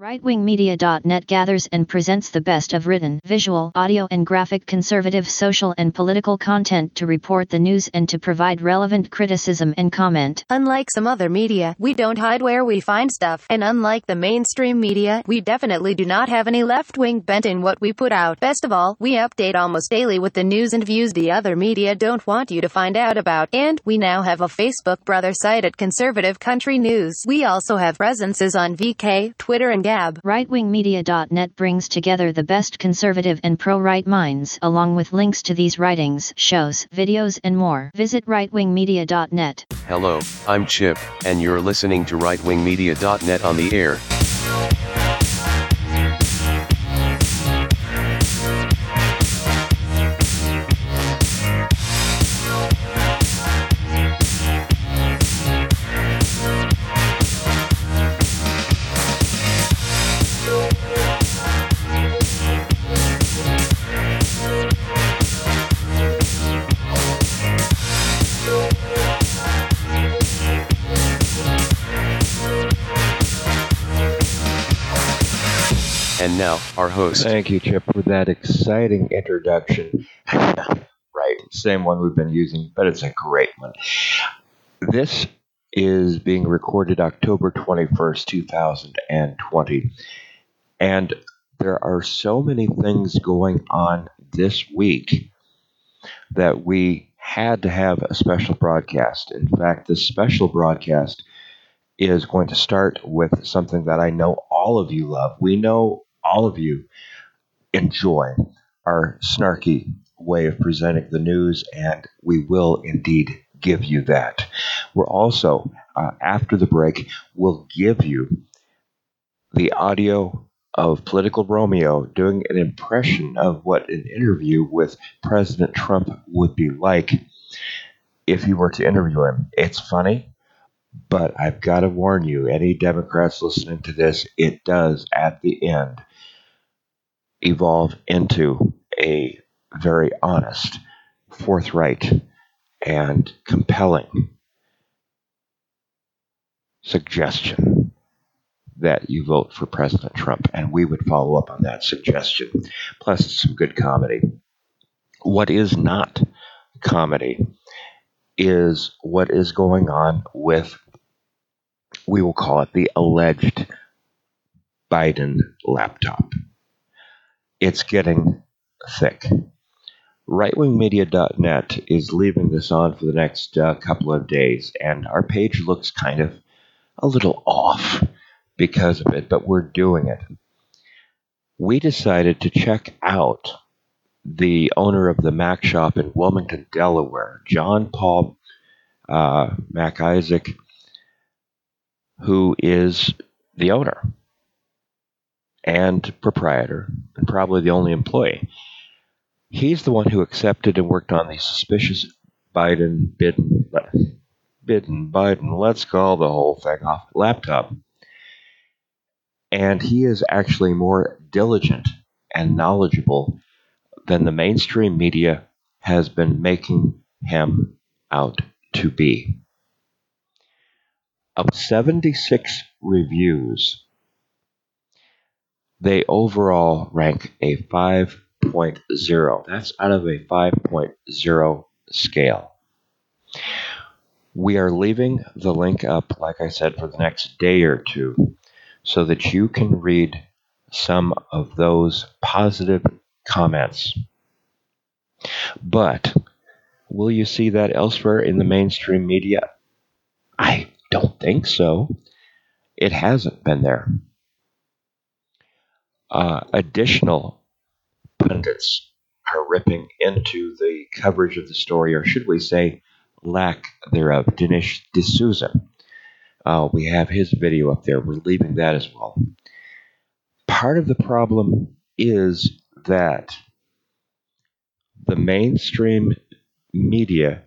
RightWingMedia.net gathers and presents the best of written, visual, audio, and graphic conservative social and political content to report the news and to provide relevant criticism and comment. Unlike some other media, we don't hide where we find stuff. And unlike the mainstream media, we definitely do not have any left wing bent in what we put out. Best of all, we update almost daily with the news and views the other media don't want you to find out about. And we now have a Facebook brother site at Conservative Country News. We also have presences on VK, Twitter, and Gab. RightWingMedia.net brings together the best conservative and pro-right minds along with links to these writings, shows, videos and more. Visit RightWingMedia.net. Hello, I'm Chip, and you're listening to RightWingMedia.net on the air. Now, our host. Thank you, Chip, for that exciting introduction. right, same one we've been using, but it's a great one. This is being recorded October 21st, 2020. And there are so many things going on this week that we had to have a special broadcast. In fact, this special broadcast is going to start with something that I know all of you love. We know all of you enjoy our snarky way of presenting the news, and we will indeed give you that. We're also, uh, after the break, we'll give you the audio of Political Romeo doing an impression of what an interview with President Trump would be like if you were to interview him. It's funny, but I've got to warn you, any Democrats listening to this, it does at the end evolve into a very honest, forthright, and compelling suggestion that you vote for President Trump. And we would follow up on that suggestion. Plus, some good comedy. What is not comedy is what is going on with, we will call it the alleged Biden laptop it's getting thick. RightWingMedia.net is leaving this on for the next uh, couple of days, and our page looks kind of a little off because of it, but we're doing it. We decided to check out the owner of the Mac shop in Wilmington, Delaware, John Paul uh, Mac Isaac, who is the owner and proprietor, and probably the only employee. He's the one who accepted and worked on the suspicious Biden Biden Biden Biden. Let's call the whole thing off laptop. And he is actually more diligent and knowledgeable than the mainstream media has been making him out to be. Of 76 reviews they overall rank a 5.0. That's out of a 5.0 scale. We are leaving the link up, like I said, for the next day or two so that you can read some of those positive comments. But will you see that elsewhere in the mainstream media? I don't think so. It hasn't been there uh, additional pundits are ripping into the coverage of the story, or should we say, lack thereof. Dinesh D'Souza. Uh, we have his video up there. We're leaving that as well. Part of the problem is that the mainstream media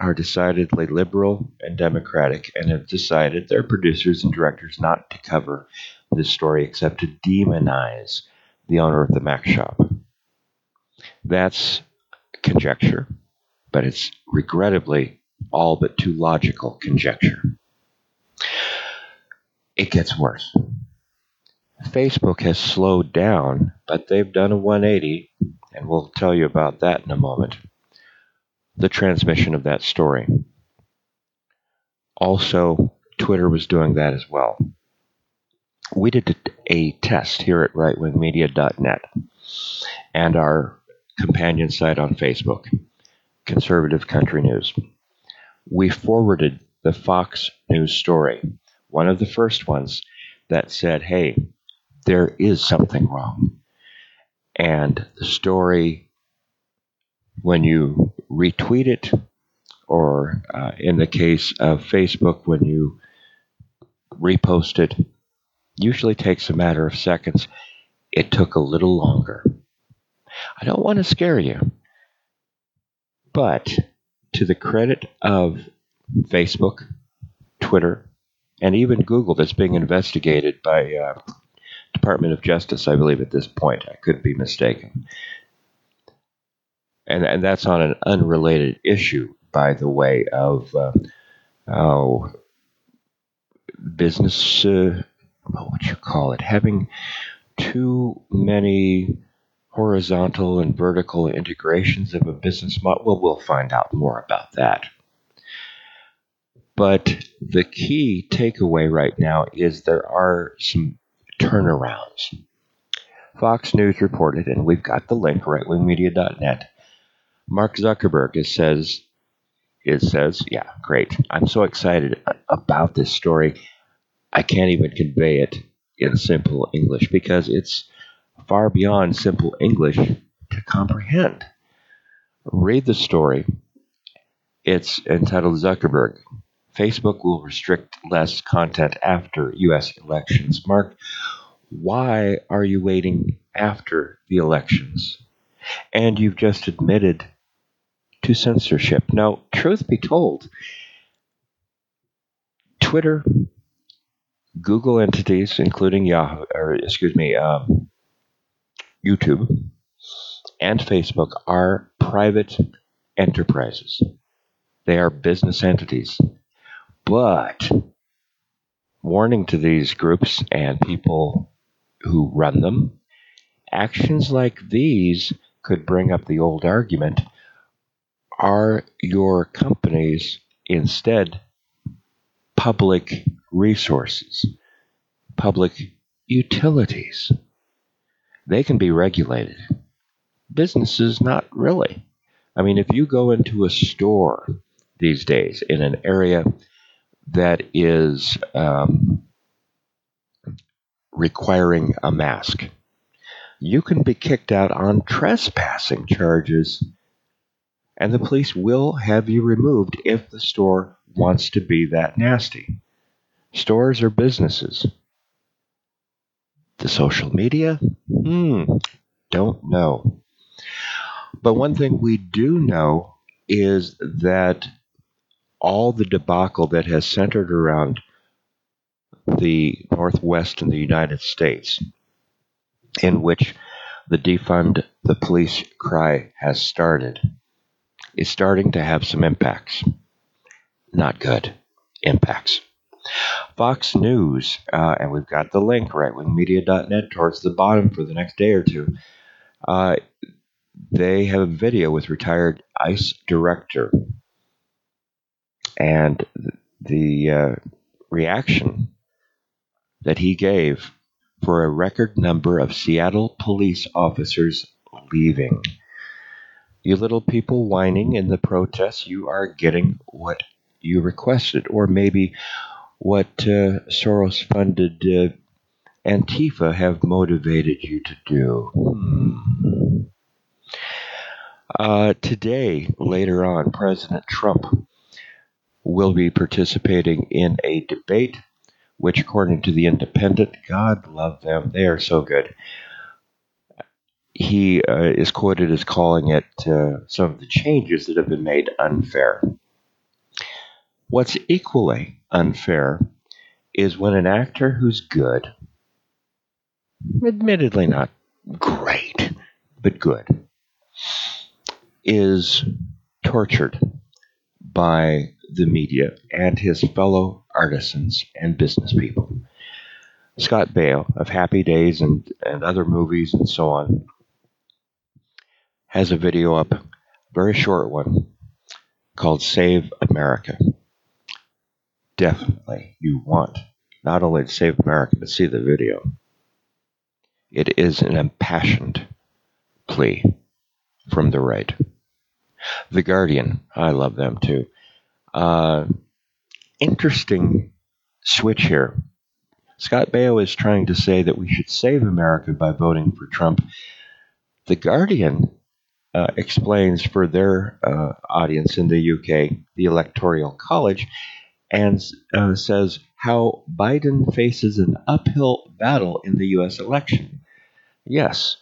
are decidedly liberal and democratic and have decided, their producers and directors, not to cover this story except to demonize the owner of the Mac shop. That's conjecture, but it's regrettably all but too logical conjecture. It gets worse. Facebook has slowed down, but they've done a 180, and we'll tell you about that in a moment. The transmission of that story. Also, Twitter was doing that as well. We did a test here at rightwingmedia.net and our companion site on Facebook, Conservative Country News. We forwarded the Fox News story, one of the first ones that said, hey, there is something wrong. And the story, when you retweet it, or uh, in the case of Facebook, when you repost it, usually takes a matter of seconds. It took a little longer. I don't want to scare you, but to the credit of Facebook, Twitter, and even Google, that's being investigated by uh, Department of Justice, I believe, at this point. I could be mistaken. And, and that's on an unrelated issue, by the way, of uh, oh, business, uh, what would you call it, having too many horizontal and vertical integrations of a business model. Well, we'll find out more about that. But the key takeaway right now is there are some turnarounds. Fox News reported, and we've got the link, rightwingmedia.net. Mark Zuckerberg it says, it says, yeah, great. I'm so excited about this story. I can't even convey it in simple English because it's far beyond simple English to comprehend. Read the story. It's entitled Zuckerberg. Facebook will restrict less content after U.S. elections. Mark, why are you waiting after the elections? And you've just admitted to censorship. Now, truth be told, Twitter, Google entities, including Yahoo, or excuse me, um, YouTube, and Facebook are private enterprises. They are business entities. But warning to these groups and people who run them, actions like these could bring up the old argument are your companies instead public resources, public utilities? they can be regulated. Businesses, not really. I mean, if you go into a store these days in an area that is um, requiring a mask, you can be kicked out on trespassing charges, and the police will have you removed if the store wants to be that nasty. Stores or businesses. The social media? Hmm, don't know. But one thing we do know is that all the debacle that has centered around the Northwest in the United States, in which the defund the police cry has started, is starting to have some impacts. Not good impacts. Fox News, uh, and we've got the link, right rightwingmedia.net, towards the bottom for the next day or two. Uh, they have a video with retired ICE director, and the uh, reaction that he gave for a record number of Seattle police officers leaving. You little people whining in the protests, you are getting what you requested, or maybe what uh, Soros funded uh, Antifa have motivated you to do? Hmm. Uh, today, later on, President Trump will be participating in a debate, which, according to The Independent, God love them, they are so good. He uh, is quoted as calling it uh, some of the changes that have been made unfair. What's equally unfair is when an actor who's good, admittedly not great, but good, is tortured by the media and his fellow artisans and business people. Scott Baio of Happy Days and, and other movies and so on has a video up, very short one, called Save America. Definitely, you want not only to save America, but see the video. It is an impassioned plea from the right. The Guardian, I love them too. Uh, interesting switch here. Scott Baio is trying to say that we should save America by voting for Trump. The Guardian uh, explains for their uh, audience in the UK, the Electoral College, and uh, says how Biden faces an uphill battle in the US election. Yes,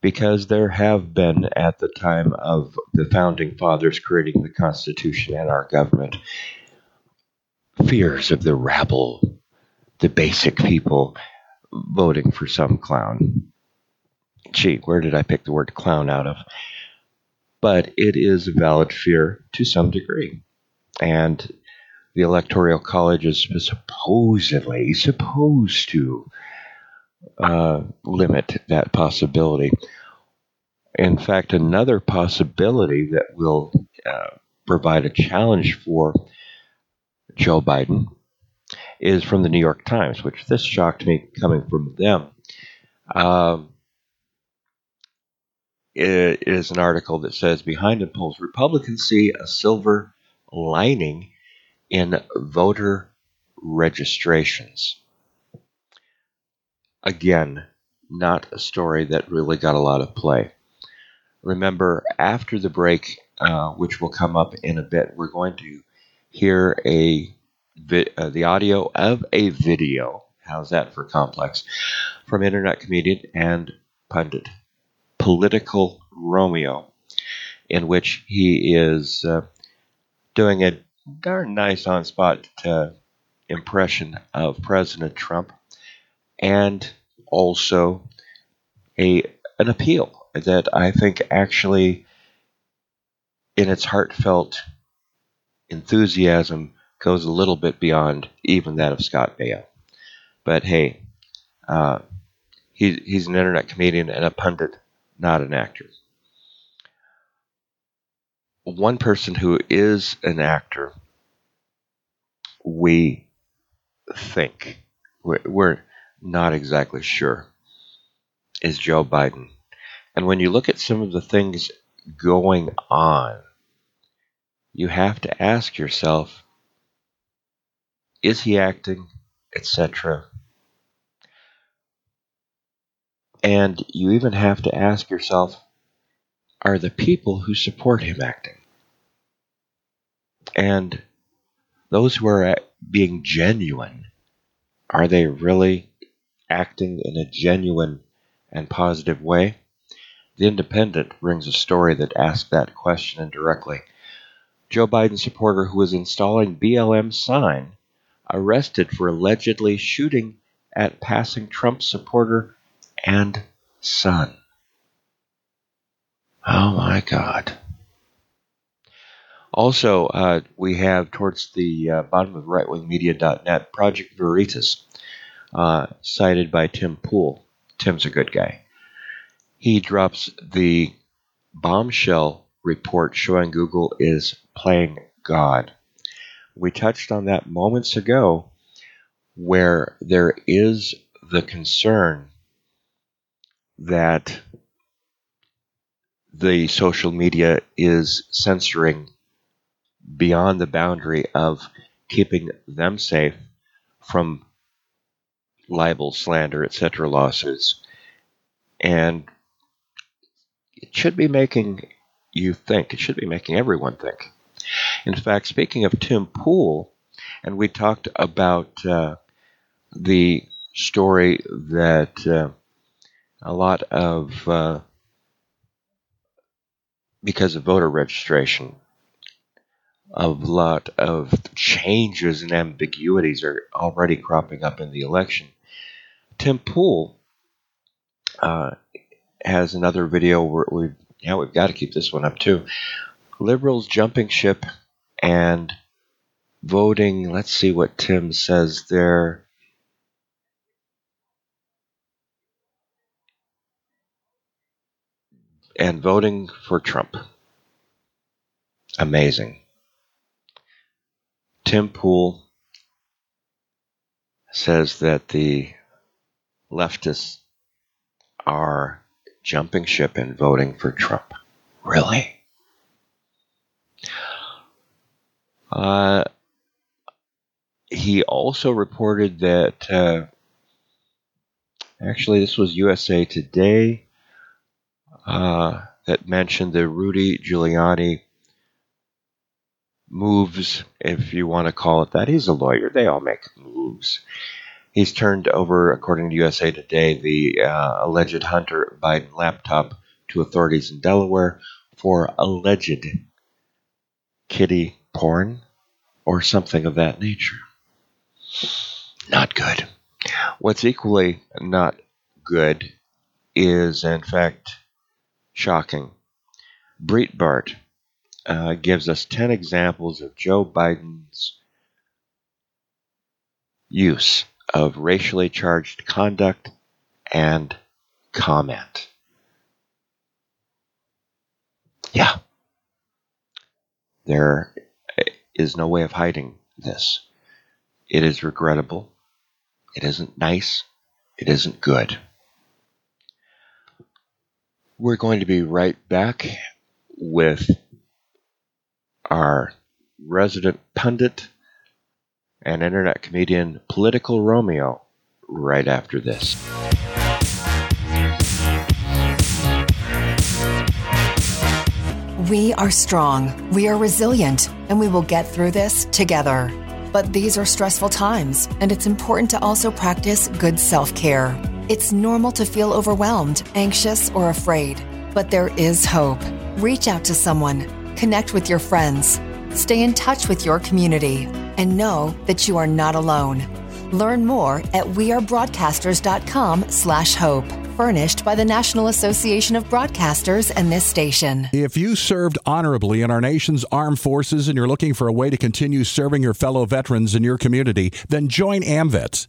because there have been, at the time of the founding fathers creating the Constitution and our government, fears of the rabble, the basic people voting for some clown. Gee, where did I pick the word clown out of? But it is a valid fear to some degree. And the Electoral College is supposedly supposed to uh, limit that possibility. In fact, another possibility that will uh, provide a challenge for Joe Biden is from the New York Times, which this shocked me coming from them. Um, it is an article that says behind the polls, Republicans see a silver lining in voter registrations. Again, not a story that really got a lot of play. Remember, after the break, uh, which will come up in a bit, we're going to hear a vi- uh, the audio of a video. How's that for complex? From internet comedian and pundit, political Romeo, in which he is uh, doing a darn nice on spot uh, impression of President Trump and also a an appeal that I think actually in its heartfelt enthusiasm goes a little bit beyond even that of Scott Baio. But hey, uh, he, he's an internet comedian and a pundit, not an actor. One person who is an actor, we think, we're, not exactly sure, is Joe Biden. And when you look at some of the things going on, you have to ask yourself is he acting, etc. And you even have to ask yourself are the people who support him acting? And those who are being genuine, are they really acting in a genuine and positive way? The Independent brings a story that asks that question indirectly. Joe Biden supporter who was installing BLM sign arrested for allegedly shooting at passing Trump supporter and son. Oh my God. Also, uh, we have towards the uh, bottom of rightwingmedia.net Project Veritas, uh, cited by Tim Pool. Tim's a good guy. He drops the bombshell report showing Google is playing God. We touched on that moments ago, where there is the concern that the social media is censoring beyond the boundary of keeping them safe from libel, slander, etc. lawsuits. And it should be making you think. It should be making everyone think. In fact, speaking of Tim Pool, and we talked about uh, the story that uh, a lot of, uh, because of voter registration, a lot of changes and ambiguities are already cropping up in the election. Tim Pool uh, has another video where we yeah we've got to keep this one up too. Liberals jumping ship and voting. Let's see what Tim says there. And voting for Trump. Amazing. Tim Pool says that the leftists are jumping ship and voting for Trump. Really? Uh, he also reported that, uh, actually, this was USA Today uh, that mentioned the Rudy Giuliani moves, if you want to call it that. He's a lawyer. They all make moves. He's turned over, according to USA Today, the uh, alleged Hunter Biden laptop to authorities in Delaware for alleged kitty porn or something of that nature. Not good. What's equally not good is, in fact, shocking. Breitbart uh, gives us 10 examples of Joe Biden's use of racially charged conduct and comment. Yeah. There is no way of hiding this. It is regrettable. It isn't nice. It isn't good. We're going to be right back with our resident pundit and internet comedian Political Romeo right after this. We are strong, we are resilient, and we will get through this together. But these are stressful times, and it's important to also practice good self care. It's normal to feel overwhelmed, anxious, or afraid, but there is hope. Reach out to someone Connect with your friends, stay in touch with your community, and know that you are not alone. Learn more at wearebroadcasters.com slash hope. Furnished by the National Association of Broadcasters and this station. If you served honorably in our nation's armed forces and you're looking for a way to continue serving your fellow veterans in your community, then join AMVETS.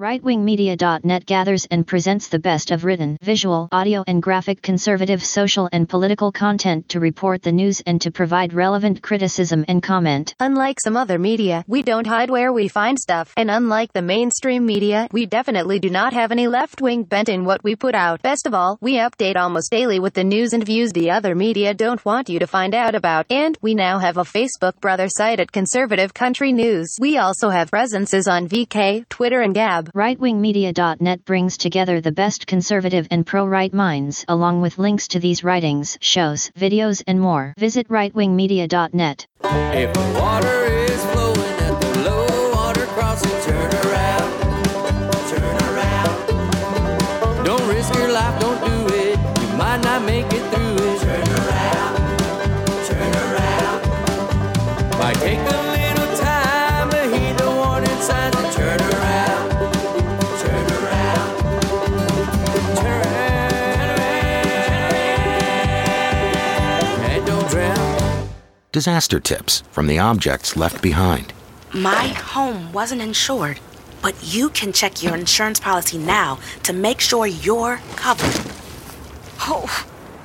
RightWingMedia.net gathers and presents the best of written, visual, audio, and graphic conservative social and political content to report the news and to provide relevant criticism and comment. Unlike some other media, we don't hide where we find stuff. And unlike the mainstream media, we definitely do not have any left wing bent in what we put out. Best of all, we update almost daily with the news and views the other media don't want you to find out about. And we now have a Facebook brother site at Conservative Country News. We also have presences on VK, Twitter, and Gab. RightWingMedia.net brings together the best conservative and pro-right minds along with links to these writings, shows, videos and more. Visit RightWingMedia.net. If the water is flowing at the low water crossing, turn around, turn around. Don't risk your life, don't do it. You might not make it. Disaster tips from the objects left behind. My home wasn't insured, but you can check your insurance policy now to make sure you're covered. Oh,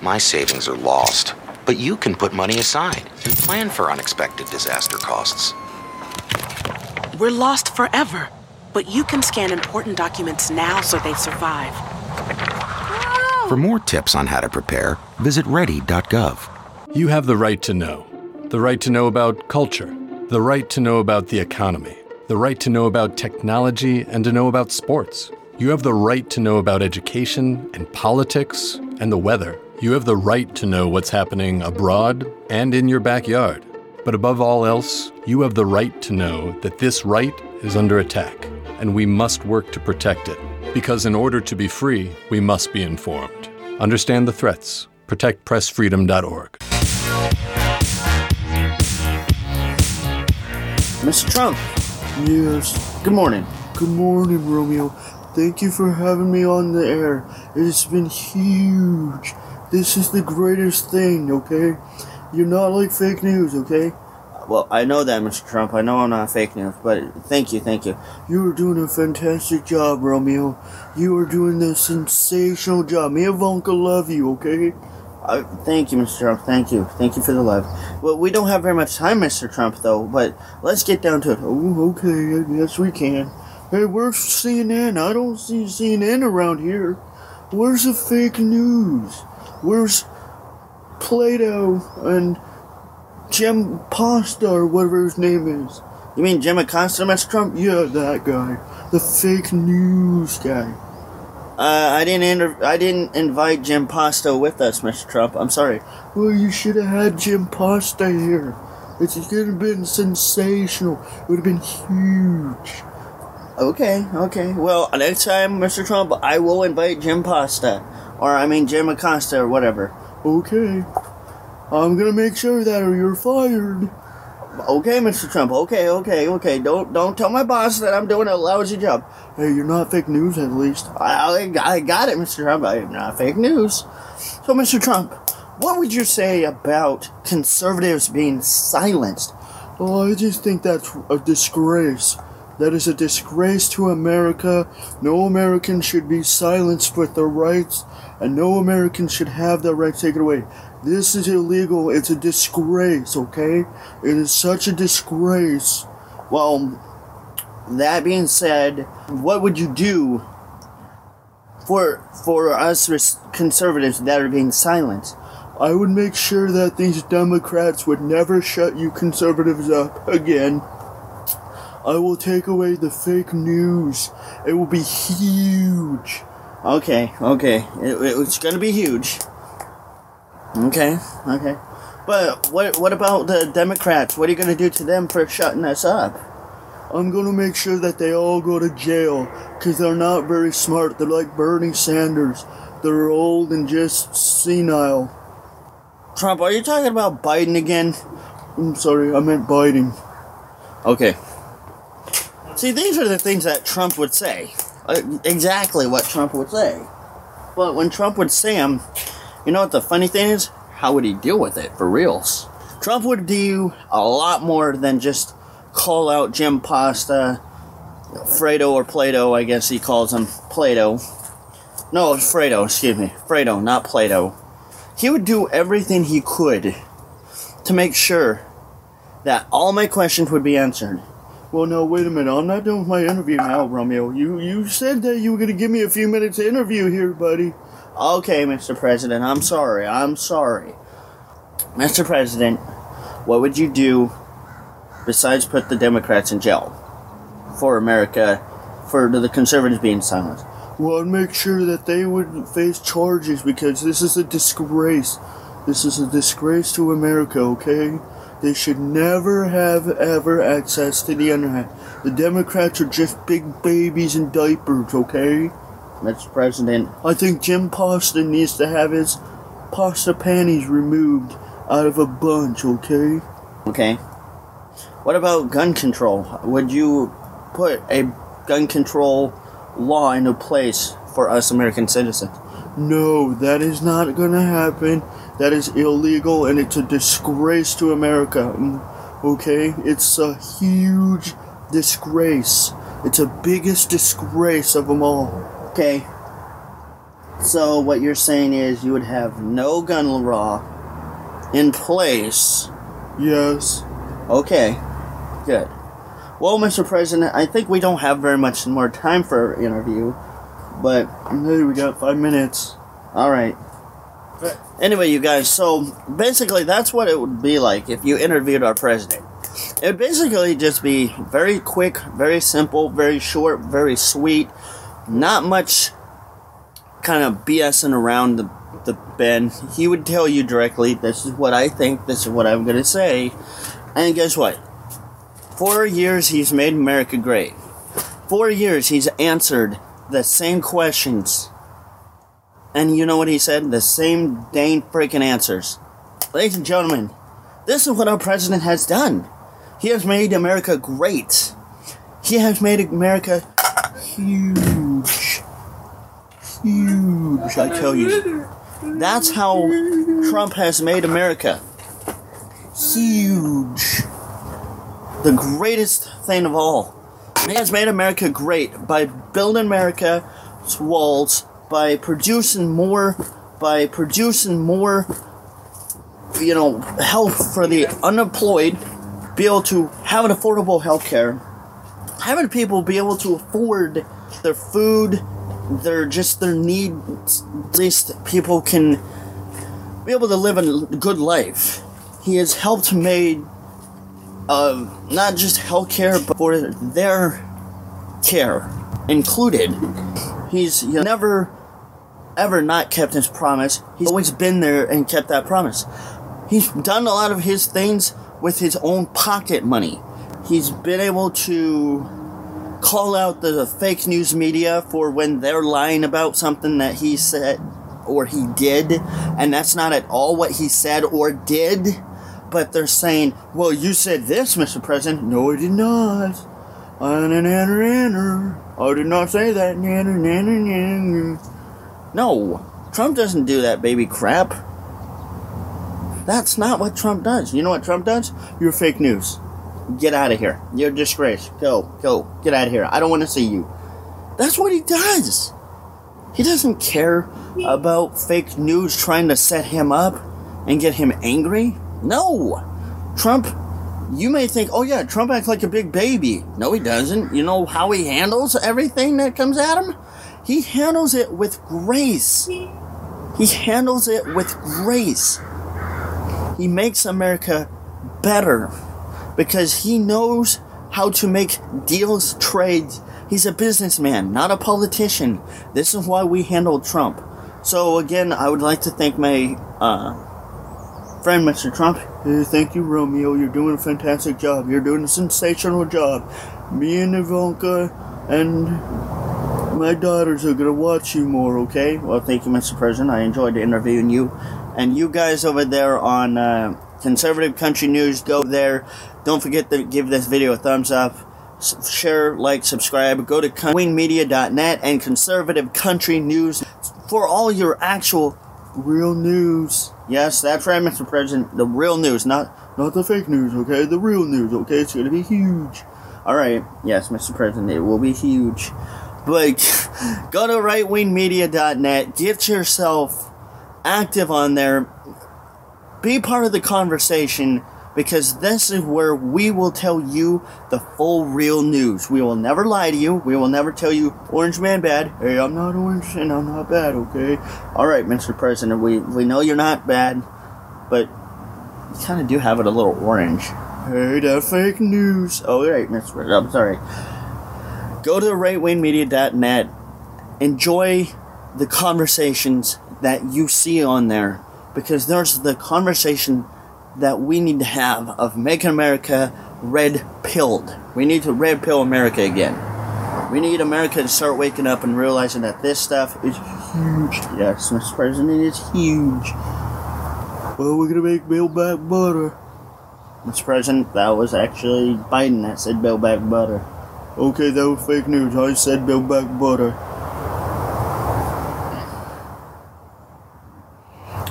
My savings are lost, but you can put money aside and plan for unexpected disaster costs. we're lost forever, but you can scan important documents now so they survive. For more tips on how to prepare, visit ready.gov. You have the right to know. The right to know about culture. The right to know about the economy. The right to know about technology and to know about sports. You have the right to know about education and politics and the weather. You have the right to know what's happening abroad and in your backyard. But above all else, you have the right to know that this right is under attack, and we must work to protect it. Because in order to be free, we must be informed. Understand the threats. ProtectPressFreedom.org. Mr. Trump. Yes. Good morning. Good morning, Romeo. Thank you for having me on the air. It's been huge. This is the greatest thing, okay? You're not like fake news, okay? Well, I know that, Mr. Trump. I know I'm not fake news, but thank you, thank you. You are doing a fantastic job, Romeo. You are doing a sensational job. Me and Ivanka love you, okay? Uh, thank you, Mr. Trump. Thank you. Thank you for the love. Well, we don't have very much time, Mr. Trump, though, but let's get down to it. Oh, okay. Yes, we can. Hey, where's CNN? I don't see CNN around here. Where's the fake news? Where's Plato and Jim Pasta or whatever his name is? You mean Jim Acosta, Mr. Trump? Yeah, that guy. The fake news guy. Uh, I didn't inter- I didn't invite Jim Pasta with us, Mr. Trump. I'm sorry. Well, you should have had Jim Pasta here. It's gonna have been sensational. It would have been huge. Okay, okay. Well, next time, Mr. Trump, I will invite Jim Pasta. Or, I mean, Jim Acosta or whatever. Okay. I'm gonna make sure that or you're fired. Okay, Mr. Trump. Okay, okay, okay. Don't don't tell my boss that I'm doing a lousy job. Hey, you're not fake news at least. I, I, I got it, Mr. Trump. I am not fake news. So, Mr. Trump, what would you say about conservatives being silenced? Oh, I just think that's a disgrace. That is a disgrace to America. No American should be silenced with their rights, and no American should have their rights taken away. This is illegal. It's a disgrace, okay? It is such a disgrace. Well, that being said, what would you do for for us conservatives that are being silenced? I would make sure that these Democrats would never shut you conservatives up again. I will take away the fake news. It will be huge. Okay, okay. It, it's gonna be huge. Okay, okay. But what what about the Democrats? What are you gonna do to them for shutting us up? I'm gonna make sure that they all go to jail because they're not very smart. They're like Bernie Sanders. They're old and just senile. Trump, are you talking about Biden again? I'm sorry, I meant Biden. Okay. See, these are the things that Trump would say. Uh, exactly what Trump would say. But when Trump would say them, you know what the funny thing is? How would he deal with it for reals? Trump would do a lot more than just call out Jim Pasta, Fredo or Plato, I guess he calls him Plato. No, Fredo, excuse me. Fredo, not Plato. He would do everything he could to make sure that all my questions would be answered. Well, no, wait a minute. I'm not done with my interview now, Romeo. You you said that you were going to give me a few minutes to interview here, buddy. Okay, Mr. President, I'm sorry. I'm sorry. Mr. President, what would you do besides put the Democrats in jail for America, for the conservatives being silenced? Well, I'd make sure that they wouldn't face charges because this is a disgrace. This is a disgrace to America, okay? They should never have ever access to the internet. The Democrats are just big babies in diapers, okay? Mr. President, I think Jim Pasta needs to have his pasta panties removed out of a bunch, okay? Okay. What about gun control? Would you put a gun control law into place for us American citizens? No, that is not gonna happen. That is illegal and it's a disgrace to America. mm, Okay? It's a huge disgrace. It's the biggest disgrace of them all. Okay. So what you're saying is you would have no gun law in place. Yes. Okay. Good. Well, Mr. President, I think we don't have very much more time for our interview, but hey, we got five minutes. All right. Anyway, you guys, so basically that's what it would be like if you interviewed our president. It would basically just be very quick, very simple, very short, very sweet, not much kind of BSing around the, the bend. He would tell you directly, this is what I think, this is what I'm going to say. And guess what? Four years he's made America great. Four years he's answered the same questions. And you know what he said? The same dang freaking answers. Ladies and gentlemen, this is what our president has done. He has made America great. He has made America huge. Huge, I tell you. That's how Trump has made America huge. The greatest thing of all. He has made America great by building America's walls, by producing more, by producing more, you know, help for the unemployed, be able to have an affordable health care, having people be able to afford their food, their just their needs. At least people can be able to live a good life. He has helped made uh, not just healthcare, but for their care included. He's never, ever not kept his promise. He's always been there and kept that promise. He's done a lot of his things with his own pocket money. He's been able to call out the fake news media for when they're lying about something that he said or he did, and that's not at all what he said or did but they're saying, well, you said this, Mr. President. No, I did not. I did not say that. No, Trump doesn't do that baby crap. That's not what Trump does. You know what Trump does? You're fake news. Get out of here. You're a disgrace. Go, go, get out of here. I don't want to see you. That's what he does. He doesn't care about fake news trying to set him up and get him angry. No! Trump, you may think, oh yeah, Trump acts like a big baby. No, he doesn't. You know how he handles everything that comes at him? He handles it with grace. He handles it with grace. He makes America better because he knows how to make deals, trades. He's a businessman, not a politician. This is why we handle Trump. So again, I would like to thank my uh, friend, Mr. Trump. Hey, thank you, Romeo. You're doing a fantastic job. You're doing a sensational job. Me and Ivanka and my daughters are gonna watch you more, okay? Well, thank you, Mr. President. I enjoyed interviewing you. And you guys over there on uh, Conservative Country News, go there. Don't forget to give this video a thumbs up. Share, like, subscribe. Go to wingmedia.net and Conservative Country News for all your actual real news. Yes, that's right, Mr. President. The real news, not not the fake news, okay? The real news, okay? It's gonna be huge. Alright, yes, Mr. President, it will be huge. But go to rightwingmedia.net, get yourself active on there, be part of the conversation because this is where we will tell you the full real news. We will never lie to you. We will never tell you Orange Man bad. Hey, I'm not orange and I'm not bad, okay? Alright, Mr. President, we, we know you're not bad, but you kind of do have it a little orange. Hey, that fake news. Oh, right, Mr. President, I'm sorry. Go to rightwingmedia.net. Enjoy the conversations that you see on there because there's the conversation that we need to have of making America red pilled. We need to red pill America again. We need America to start waking up and realizing that this stuff is huge. Yes, Mr. President, it's huge. Well, we're gonna make Bill back butter. Mr. President, that was actually Biden that said Bill back butter. Okay, that was fake news. I said Bill back butter.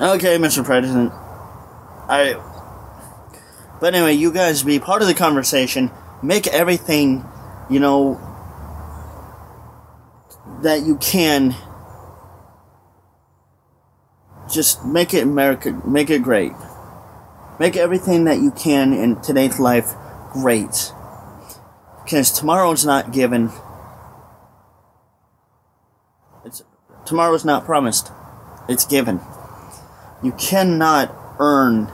Okay, Mr. President. I but anyway, you guys be part of the conversation. Make everything, you know, that you can. Just make it America, make it great. Make everything that you can in today's life great. Because tomorrow's not given. It's tomorrow's not promised. It's given. You cannot earn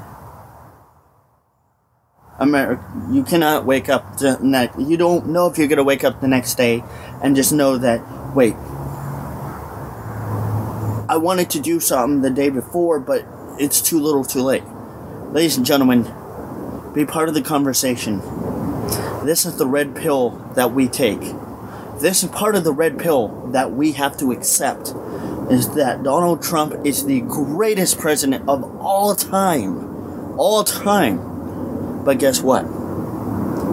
America, you cannot wake up the next. You don't know if you're gonna wake up the next day and just know that. Wait, I wanted to do something the day before, but it's too little, too late. Ladies and gentlemen, be part of the conversation. This is the red pill that we take. This is part of the red pill that we have to accept. Is that Donald Trump is the greatest president of all time, all time. But guess what?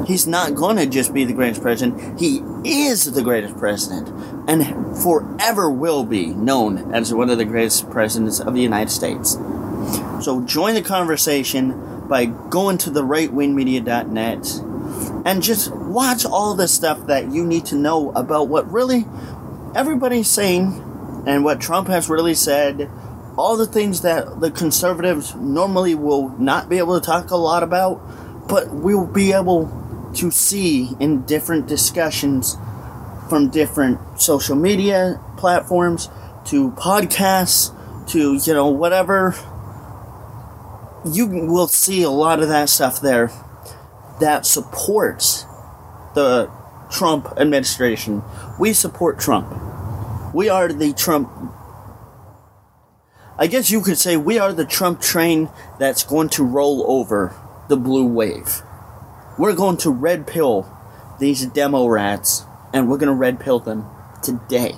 He's not going to just be the greatest president. He is the greatest president and forever will be known as one of the greatest presidents of the United States. So join the conversation by going to the rightwingmedia.net and just watch all the stuff that you need to know about what really everybody's saying and what Trump has really said. All the things that the conservatives normally will not be able to talk a lot about, but we'll be able to see in different discussions from different social media platforms to podcasts to, you know, whatever. You will see a lot of that stuff there that supports the Trump administration. We support Trump. We are the Trump. I guess you could say we are the Trump train that's going to roll over the blue wave. We're going to red pill these demo rats, and we're going to red pill them today.